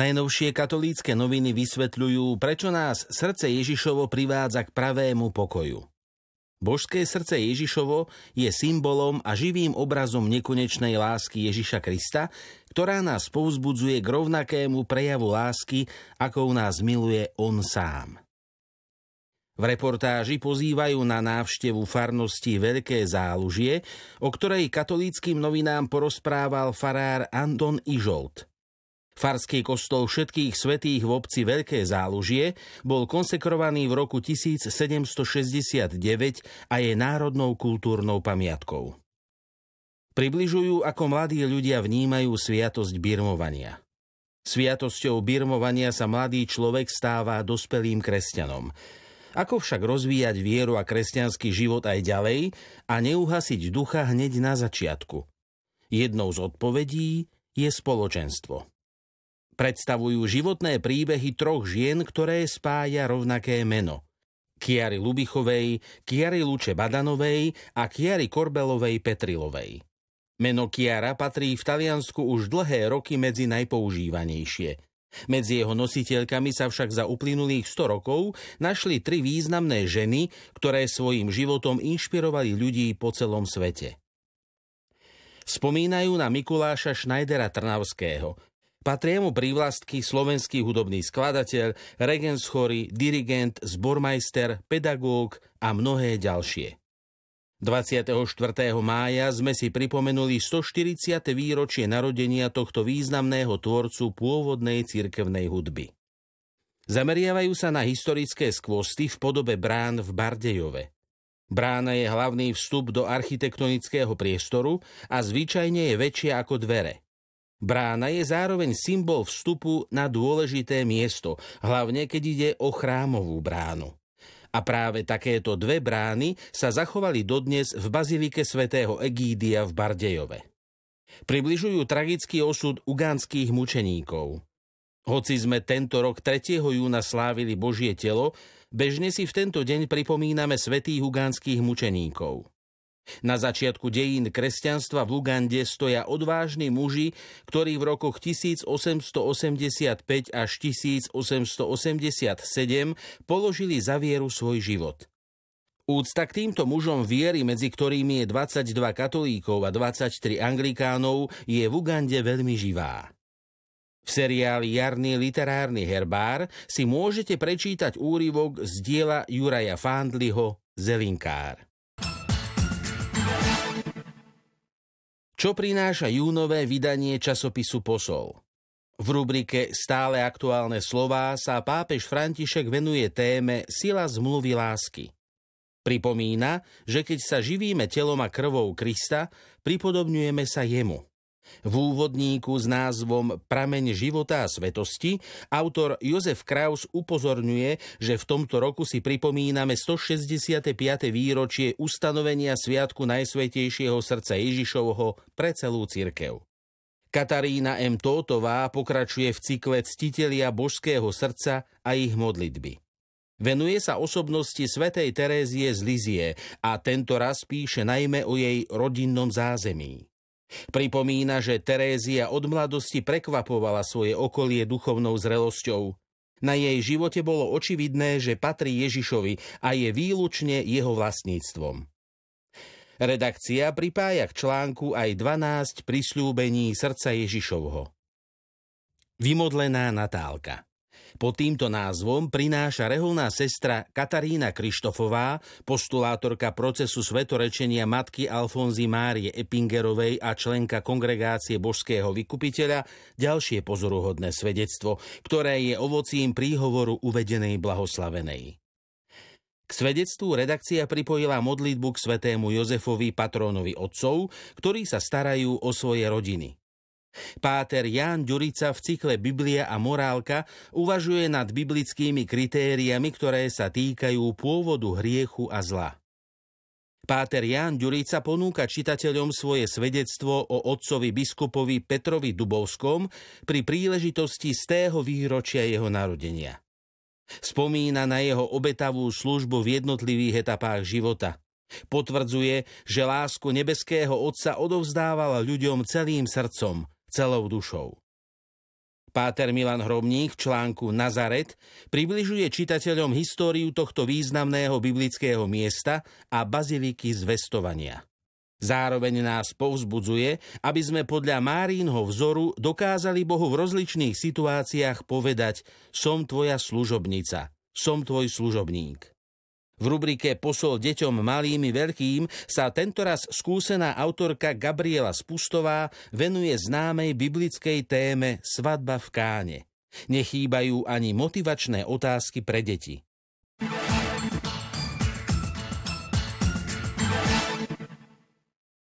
Najnovšie katolícke noviny vysvetľujú, prečo nás srdce Ježišovo privádza k pravému pokoju. Božské srdce Ježišovo je symbolom a živým obrazom nekonečnej lásky Ježiša Krista, ktorá nás povzbudzuje k rovnakému prejavu lásky, ako nás miluje On sám. V reportáži pozývajú na návštevu farnosti Veľké zálužie, o ktorej katolíckým novinám porozprával farár Anton Ižolt – Farský kostol všetkých svetých v obci Veľké zálužie bol konsekrovaný v roku 1769 a je národnou kultúrnou pamiatkou. Približujú, ako mladí ľudia vnímajú sviatosť birmovania. Sviatosťou birmovania sa mladý človek stáva dospelým kresťanom. Ako však rozvíjať vieru a kresťanský život aj ďalej a neuhasiť ducha hneď na začiatku? Jednou z odpovedí je spoločenstvo predstavujú životné príbehy troch žien, ktoré spája rovnaké meno. Kiary Lubichovej, Kiary Luče Badanovej a Kiary Korbelovej Petrilovej. Meno Kiara patrí v Taliansku už dlhé roky medzi najpoužívanejšie. Medzi jeho nositeľkami sa však za uplynulých 100 rokov našli tri významné ženy, ktoré svojim životom inšpirovali ľudí po celom svete. Spomínajú na Mikuláša Schneidera Trnavského, Patria mu prívlastky slovenský hudobný skladateľ, regenschory, dirigent, zbormajster, pedagóg a mnohé ďalšie. 24. mája sme si pripomenuli 140. výročie narodenia tohto významného tvorcu pôvodnej cirkevnej hudby. Zameriavajú sa na historické skvosty v podobe brán v Bardejove. Brána je hlavný vstup do architektonického priestoru a zvyčajne je väčšia ako dvere – Brána je zároveň symbol vstupu na dôležité miesto, hlavne keď ide o chrámovú bránu. A práve takéto dve brány sa zachovali dodnes v bazilike svätého Egídia v Bardejove. Približujú tragický osud ugánskych mučeníkov. Hoci sme tento rok 3. júna slávili Božie telo, bežne si v tento deň pripomíname svetých ugánskych mučeníkov. Na začiatku dejín kresťanstva v Ugande stoja odvážni muži, ktorí v rokoch 1885 až 1887 položili za vieru svoj život. Úcta k týmto mužom viery, medzi ktorými je 22 katolíkov a 23 anglikánov, je v Ugande veľmi živá. V seriáli Jarný literárny herbár si môžete prečítať úryvok z diela Juraja Fandliho Zelinkár. Čo prináša júnové vydanie časopisu Posol? V rubrike Stále aktuálne slová sa pápež František venuje téme Sila zmluvy lásky. Pripomína, že keď sa živíme telom a krvou Krista, pripodobňujeme sa jemu – v úvodníku s názvom Prameň života a svetosti autor Jozef Kraus upozorňuje, že v tomto roku si pripomíname 165. výročie ustanovenia Sviatku Najsvetejšieho srdca Ježišovho pre celú cirkev. Katarína M. Tótová pokračuje v cykle Ctitelia božského srdca a ich modlitby. Venuje sa osobnosti svätej Terézie z Lizie a tento raz píše najmä o jej rodinnom zázemí. Pripomína, že Terézia od mladosti prekvapovala svoje okolie duchovnou zrelosťou. Na jej živote bolo očividné, že patrí Ježišovi a je výlučne jeho vlastníctvom. Redakcia pripája k článku aj 12 prisľúbení srdca Ježišovho. Vymodlená Natálka pod týmto názvom prináša reholná sestra Katarína Krištofová, postulátorka procesu svetorečenia matky Alfonzy Márie Epingerovej a členka kongregácie božského vykupiteľa, ďalšie pozoruhodné svedectvo, ktoré je ovocím príhovoru uvedenej blahoslavenej. K svedectvu redakcia pripojila modlitbu k svetému Jozefovi, patrónovi otcov, ktorí sa starajú o svoje rodiny. Páter Ján Ďurica v cykle Biblia a morálka uvažuje nad biblickými kritériami, ktoré sa týkajú pôvodu hriechu a zla. Páter Ján Ďurica ponúka čitateľom svoje svedectvo o otcovi biskupovi Petrovi Dubovskom pri príležitosti z tého výročia jeho narodenia. Spomína na jeho obetavú službu v jednotlivých etapách života. Potvrdzuje, že lásku nebeského Otca odovzdával ľuďom celým srdcom – celou dušou. Páter Milan Hrobník v článku Nazaret približuje čitateľom históriu tohto významného biblického miesta a baziliky zvestovania. Zároveň nás povzbudzuje, aby sme podľa Márínho vzoru dokázali Bohu v rozličných situáciách povedať Som tvoja služobnica, som tvoj služobník. V rubrike Posol deťom malým i veľkým sa tentoraz skúsená autorka Gabriela Spustová venuje známej biblickej téme Svadba v Káne. Nechýbajú ani motivačné otázky pre deti.